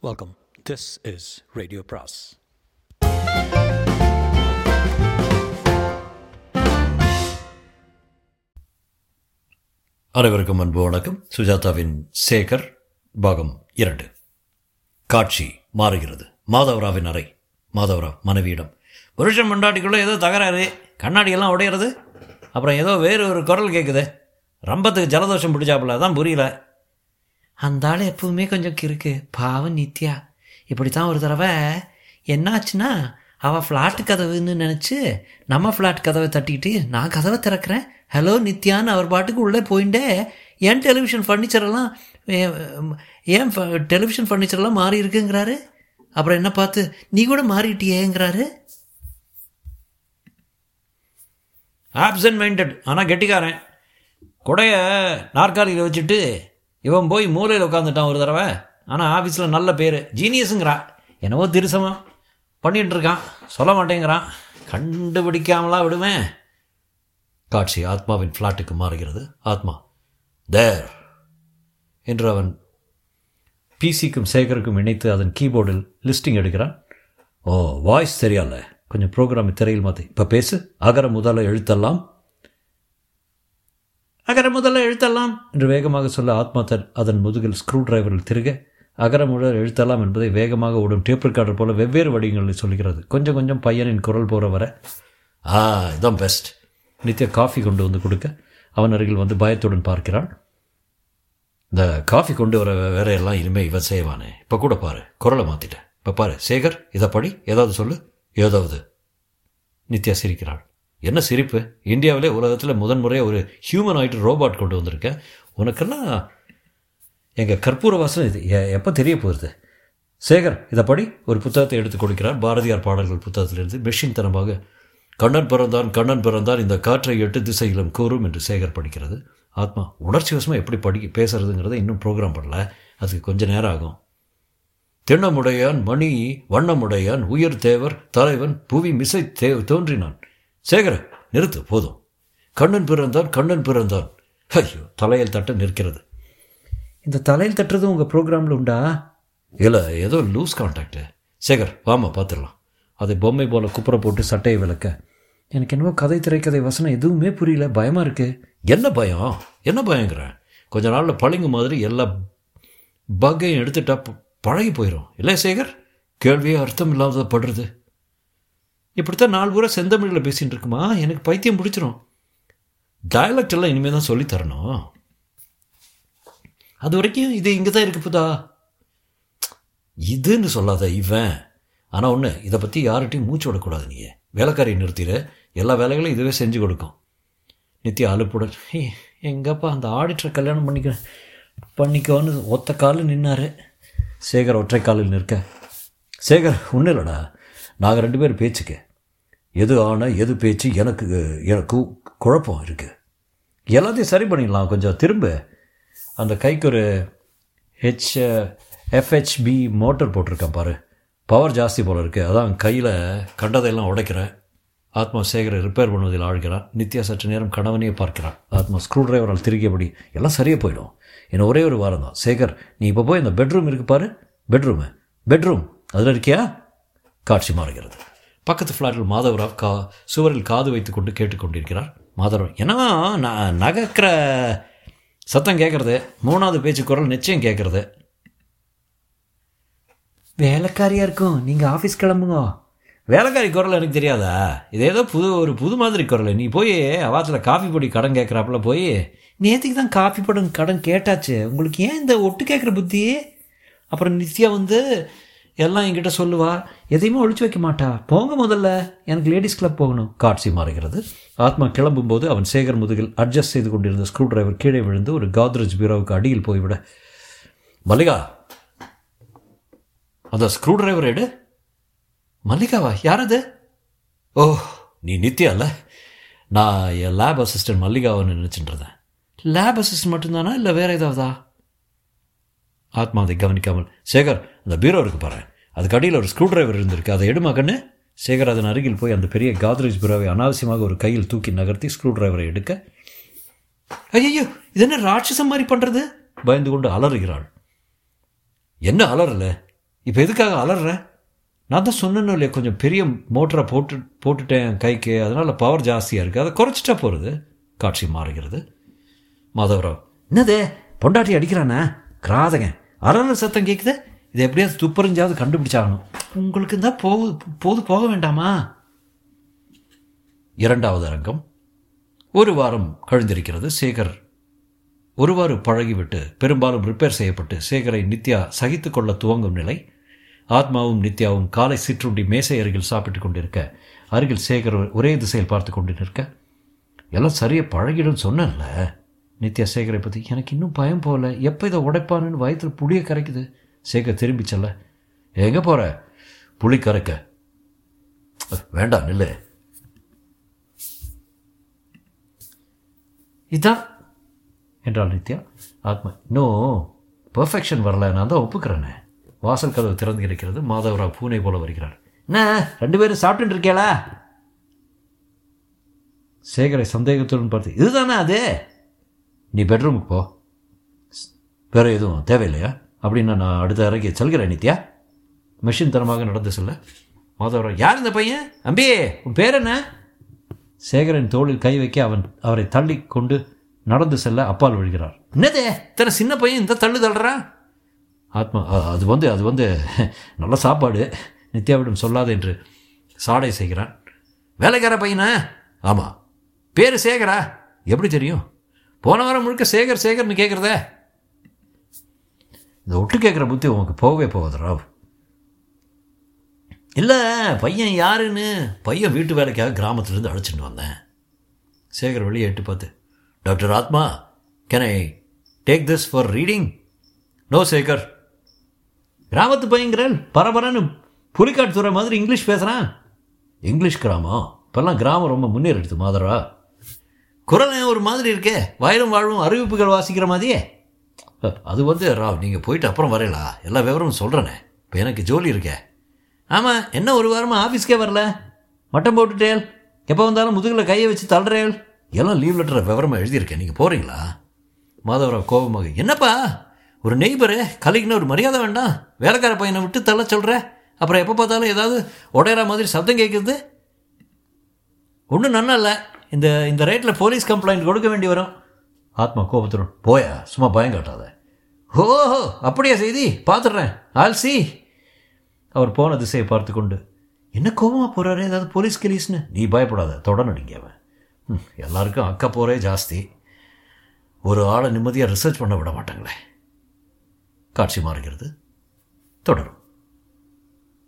Welcome this is radio பிராஸ் அனைவருக்கும் அன்பு வணக்கம். சுஜாதாவின் சேகர் பாகம் இரண்டு. காட்சி மாறுகிறது. மாதவராவின் அறை. மாதவராவ் மனைவியிடம். புருஷன் மண்டாட்டிக்குள்ளே ஏதோ தகராறு. கண்ணாடியெல்லாம் உடையிறது. அப்புறம் ஏதோ வேறு ஒரு குரல் கேட்குது ரம்பத்துக்கு ஜலதோஷம் பிடிச்சாப்புல. அதான் புரியல. அந்த ஆள் எப்பவுமே கொஞ்சம் கிறுக்கு. பாவம் நித்யா. இப்படி தான் ஒரு தடவை என்னாச்சுன்னா அவள் ஃப்ளாட் கதவுன்னு நினச்சி நம்ம ஃப்ளாட் கதவை தட்டிக்கிட்டு நான் கதவை திறக்கிறேன். ஹலோ நித்யான்னு அவர் பாட்டுக்கு உள்ளே போயிட்டே ஏன் டெலிவிஷன் ஃபர்னிச்சரெல்லாம் ஏன் டெலிவிஷன் ஃபர்னிச்சர்லாம் மாறி இருக்குங்கிறாரு? அப்புறம் என்ன பார்த்து நீ கூட மாறிட்டியேங்கிறாரு? ஆப்சன்ட் மைண்டட் ஆனால் கெட்டிக்காரன். குடைய நாற்காலியில் வச்சுட்டு இவன் போய் மூலையில் உட்காந்துட்டான் ஒரு தடவை. ஆனால் ஆஃபீஸில் நல்ல பேர். ஜீனியஸுங்கிறா. என்னவோ திருசமா பண்ணிட்டு இருக்கான் சொல்ல மாட்டேங்கிறான். கண்டுபிடிக்காமலாம் விடுவேன். காட்சி ஆத்மாவின் ஃப்ளாட்டுக்கு மாறுகிறது. ஆத்மா தேர் என்று அவன் பிசிக்கும் சேகருக்கும் இணைத்து அதன் கீபோர்டில் லிஸ்டிங் எடுக்கிறான். ஓ வாய்ஸ் சரியால கொஞ்சம் ப்ரோக்ராம் திரையில் மாற்றி இப்போ பேசு. அகர முதல எழுத்தெல்லாம். அகர முதல்ல எழுத்தலாம் என்று வேகமாக சொல்ல ஆத்மா அதன் முதுகில் ஸ்க்ரூ டிரைவரில் திருக அகர முதல் எழுத்தலாம் என்பதை வேகமாக ஓடும் டேப் ரெக்கார்டர் போல வெவ்வேறு வடிவங்களில் சொல்கிறது கொஞ்சம் கொஞ்சம் பையனின் குரல் போற வர. ஆ இதான் பெஸ்ட் நித்யா காஃபி கொண்டு வந்து கொடுக்க. அவன் அருகில் வந்து பயத்துடன் பார்க்கிறான் இந்த காஃபி கொண்டு வர வேறையெல்லாம் இனிமேல் இவன் செய்வானே. இப்போ கூட பாரு குரலை மாற்றிட்டேன் இப்போ பாரு சேகர் இதை படி ஏதாவது சொல்லு. ஏதாவது. நித்யா சிரிக்கிறாள். என்ன சிரிப்பு? இந்தியாவிலே உலகத்தில் முதன்முறையாக ஒரு ஹியூமன் ஆயிட்டு ரோபாட் கொண்டு வந்திருக்கேன். உனக்கெல்லாம் எங்கள் கற்பூர வாசனை இது. எப்போ தெரிய போகிறது சேகர் இதை படி ஒரு புத்தகத்தை எடுத்து கொடுக்கிறார். பாரதியார் பாடல்கள் புத்தகத்திலிருந்து மெஷின் தனமாக கண்ணன் பிறந்தான் கண்ணன் பிறந்தான் இந்த காற்றை எட்டு திசையிலும் கூறும் என்று சேகர் படிக்கிறது. ஆத்மா உணர்ச்சி வசமாக எப்படி படி பேசுறதுங்கிறத இன்னும் ப்ரோக்ராம் பண்ணல. அதுக்கு கொஞ்சம் நேரம் ஆகும். திண்ணமுடையான் மணி வண்ணமுடையான் உயிர் தேவர் தலைவன் புவி மிசை தே தோன்றினான். சேகர நிறுத்து போதும். கண்ணன் பிறந்தான் கண்ணன் பிறந்தான். ஐயோ தலையில் தட்ட நிற்கிறது. இந்த தலையில் தட்டுறது உங்கள் ப்ரோக்ராமில் உண்டா? இல்லை ஏதோ லூஸ் கான்டாக்டு சேகர் வாமா பார்த்துடலாம் அதை பொம்மை போல குப்புற போட்டு சட்டையை விளக்க. எனக்கு என்னவோ கதை திரைக்கதை வசனம் எதுவுமே புரியல. பயமாக இருக்குது என்ன பயம்? என்ன பயங்கிறேன் கொஞ்ச நாளில் பளிங்கு மாதிரி எல்லா பக்கையும் எடுத்துட்டா பழகி போயிடும் இல்லை சேகர்? கேள்வியே அர்த்தம் இல்லாத படுறது? இப்படித்தான் நாலு பூரா செந்தமிழில் பேசிட்டு இருக்குமா? எனக்கு பைத்தியம் பிடிச்சிரும். டயலக்ட் எல்லாம் இனிமேல் தான் சொல்லித் தரணும். அது வரைக்கும் இது இங்கே தான் இருக்கு புதா. இதுன்னு சொல்லாத இவன். ஆனால் ஒன்று இதை பற்றி யார்கிட்டையும் மூச்சு விடக்கூடாது நீ வேலைக்காரியை நிறுத்திட எல்லா வேலைகளும் இதுவே செஞ்சு கொடுக்கும். நித்யா அலுப்புடன் எங்கப்பா அந்த ஆடிட்டரை கல்யாணம் பண்ணிக்க பண்ணிக்கோன்னு ஒத்த காலில் நின்னார். சேகர் ஒற்றை காலில் நிற்க சேகர் ஒன்றும் இல்லைடா. நாங்கள் ரெண்டு பேர் பேச்சுக்கு. எது ஆன எது பேச்சு எனக்கு எனக்கு குழப்பம் இருக்குது எல்லாத்தையும் சரி பண்ணிடலாம் கொஞ்சம். திரும்ப அந்த கைக்கு ஒரு ஹெச் எஃப்ஹெச்பி மோட்டர் போட்டிருக்கேன் பாரு. பவர் ஜாஸ்தி போல் இருக்குது அதான் கையில் கண்டதையெல்லாம் உடைக்கிறேன். ஆத்மா சேகரை ரிப்பேர் பண்ணுவதில் ஆழ்கிறான். நித்யா சற்று நேரம் கணவனையே பார்க்கிறான். ஆத்மா ஸ்க்ரூ டிரைவரால் திருக்கியபடி எல்லாம் சரியாக போயிடும். என்ன ஒரே ஒரு வாரம் தான். சேகர் நீ இப்போ போய் இந்த பெட்ரூம் இருக்கு பாரு. பெட்ரூமு பெட்ரூம் அதில் இருக்கியா? காட்சி மாறுகிறது. பக்கத்து ஃப்ளாட்டில் மாதவராவ் கா சுவரில் காது வைத்து கொண்டு கேட்டுக்கொண்டிருக்கிறார் மாதவராவ் என்னவா நான் நகைக்கிற சத்தம் கேட்குறது மூணாவது பேச்சு குரல் நிச்சயம் கேட்குறது வேலைக்காரியாக இருக்கும். நீங்கள் ஆஃபீஸ் கிளம்புங்க. வேலைக்காரி குரல் எனக்கு தெரியாதா? இது ஏதோ புது ஒரு புது மாதிரி குரல். நீ போய் அவாத்தில் காஃபி பொடி கடன் கேட்குறாப்புல போய். நேற்றுக்கு தான் காப்பி படம் கடன் கேட்டாச்சு. உங்களுக்கு ஏன் இந்த ஒட்டு கேட்குற புத்தி? அப்புறம் நித்யா வந்து எல்லாம் என்கிட்ட சொல்லுவா எதையுமே ஒழிச்சு வைக்க மாட்டா. போங்க முதல்ல. எனக்கு லேடிஸ் கிளப் போகணும். காட்சி மாறுகிறது. ஆத்மா கிளம்பும்போது அவன் சேகர் முதுகில் அட்ஜஸ்ட் செய்து கொண்டிருந்த ஸ்க்ரூ டிரைவர் கீழே விழுந்து ஒரு காத்ரேஜ் பீரோவுக்கு அடியில் போய்விட. மல்லிகா! அந்த ஸ்க்ரூ டிரைவர் எடு. மல்லிகாவா? யார் அது ஓ நீ நித்யா இல்ல நான் என் லேப் அசிஸ்டன்ட் மல்லிகாவன்னு நினச்சிட்டு இருந்தேன். லேப் அசிஸ்டன்ட் மட்டும்தானா? இல்லை வேறு ஏதாவதா? ஆத்மா அதை கவனிக்காமல். சேகர் அந்த பீரோ இருக்கு பாரு. அதுக்கு அடியில் ஒரு ஸ்க்ரூ டிரைவர் இருந்திருக்கு. அதை எடுமா கண்ணு? சேகர் அதன் அருகில் போய் அந்த பெரிய காத்ரேஜ் பீரோவை அனாவசியமாக ஒரு கையில் தூக்கி நகர்த்தி ஸ்க்ரூ டிரைவரை எடுக்க. ஐயோ இது என்ன ராட்சசம் மாதிரி பண்ணுறது பயந்து கொண்டு அலறுகிறாள். என்ன அலறல? இப்போ எதுக்காக அலறேன் நான் தான் சொன்னேன்னு இல்லையா கொஞ்சம் பெரிய மோட்டரை போட்டு போட்டுட்டேன் கைக்கு. அதனால் பவர் ஜாஸ்தியாக இருக்குது அதை குறைச்சிட்டா போகிறது காட்சி மாறுகிறது. மாதவராவ் என்னது? பொண்டாட்டி அடிக்கிறானே? கிராதங்க அரண சத்தம் கேட்குது இது எப்படியாவது துப்பறிஞ்சாவது கண்டுபிடிச்சாகணும். உங்களுக்கு தான் போகுது போது போக வேண்டாமா? இரண்டாவது அரங்கம். ஒரு வாரம் கழிந்திருக்கிறது சேகர். ஒருவாறு பழகிவிட்டு பெரும்பாலும் ரிப்பேர் செய்யப்பட்டு சேகரை நித்யா சகித்து கொள்ள துவங்கும் நிலை. ஆத்மாவும் நித்யாவும் காலை சிற்றுண்டி மேசை அருகில் சாப்பிட்டு கொண்டிருக்க அருகில் சேகர் ஒரே திசையில் பார்த்து கொண்டு நிற்க. எல்லாம் சரியாக பழகிடும் சொன்னேன்ல. நித்யா சேகரை பற்றி எனக்கு இன்னும் பயம் போகல எப்போ இதை உடைப்பானுன்னு வயத்தில் புளியை கரைக்குது. சேகர் திரும்பி செல்ல எங்கே போகிற புளி கரைக்க. வேண்டாம் நில்லு. இதான் என்றாள் நித்யா. ஆத்மா இன்னும் பர்ஃபெக்ஷன் வரல. நான் தான் ஒப்புக்கிறேனே. வாசல் கதவு திறந்து இருக்கிறது மாதவராவ் பூனை போல வருகிறார். என்ன ரெண்டு பேரும் சாப்பிட்டு இருக்கேளா சேகரை சந்தேகத்துடன் பார்த்து இதுதானே அது? நீ பெட்ரூமுக்கு போ. வேறு எதுவும் தேவையில்லையா? அப்படின்னு நான் அடுத்த அறைக்கு செல்கிறேன் நித்யா. மிஷின் தரமாக நடந்து செல்ல. மாதவராவ் யார் இந்த பையன்? அம்பியே உன் பேர் என்ன? சேகரின் தோளில் கை வைக்க அவன் அவரை தள்ளி கொண்டு நடந்து செல்ல அப்பால் விழுகிறார். என்னதே? இத்தனை சின்ன பையன் இந்த தள்ளு தள்ளுறா? ஆத்மா அது வந்து அது வந்து நல்ல சாப்பாடு. நித்யாவிடம் சொல்லாது என்று சாடை செய்கிறான். வேலைக்கார பையனா? ஆமாம் பேர் சேகரா? எப்படி தெரியும்? போன வாரம் முழுக்க சேகர் சேகர்னு கேட்குறதே இந்த ஒட்டு கேட்குற புத்தி உனக்கு போகவே போகுது ராவ் இல்லை பையன் யாருன்னு பையன் வீட்டு வேலைக்காக கிராமத்துலேருந்து அழைச்சிட்டு வந்தேன். சேகர் வெளியே எட்டு பார்த்து doctor Atma can I take this for reading no Sekar. கிராமத்து பையங்கிறேன் பரபரன்னு புலிக்காட்டு துறை மாதிரி இங்கிலீஷ் பேசுகிறான் இங்கிலீஷ் கிராமம்? இப்போல்லாம் கிராமம் ரொம்ப முன்னேறிடுது மாதரா. குரல் ஏன் ஒரு மாதிரி இருக்கே? வயலும் வாழும் அறிவிப்புகள் வாசிக்கிற மாதிரியே? அது வந்து ராவ் நீங்கள் போயிட்டு அப்புறம் வரையலா? எல்லா விவரமும் சொல்கிறேனே இப்போ எனக்கு ஜோலி இருக்கே. ஆமாம் என்ன ஒரு வாரமாக ஆஃபீஸ்க்கே வரல? மட்டம் போட்டுட்டேல். எப்போ வந்தாலும் முதுகில் கையை வச்சு தள்ளுறேள் எல்லாம் லீவ் லெட்டரை விவரமாக எழுதியிருக்கேன் நீங்கள் போகிறீங்களா மாதவராவ் கோபமாக என்னப்பா? ஒரு நெய்பரு கலைக்குன்னு ஒரு மரியாதை வேண்டாம். வேலைக்கார பையனை விட்டு தள்ள சொல்கிற அப்புறம் எப்போ பார்த்தாலும் ஏதாவது உடையிற மாதிரி சத்தம் கேட்குது ஒன்றும் நல்லா இல்லை. இந்த இந்த ரேட்டில் போலீஸ் கம்ப்ளைண்ட் கொடுக்க வேண்டி வரும். ஆத்மா கோபத்துடன் போயா சும்மா பயம் காட்டாத. ஓஹோ அப்படியா செய்தி? பார்த்துடுறேன் ஆல் சி அவர் போன திசையை பார்த்து கொண்டு என்ன கோபமாக போகிறாரு ஏதாவது போலீஸ் கிலீஸ்னு நீ பயப்படாத தொட நடிங்க அவன். ம், எல்லாருக்கும் அக்கா போரே ஜாஸ்தி. ஒரு ஆளை நிம்மதியாக ரிசர்ச் பண்ண விட மாட்டாங்களே. காட்சி மாறுகிறது. தொடரும்.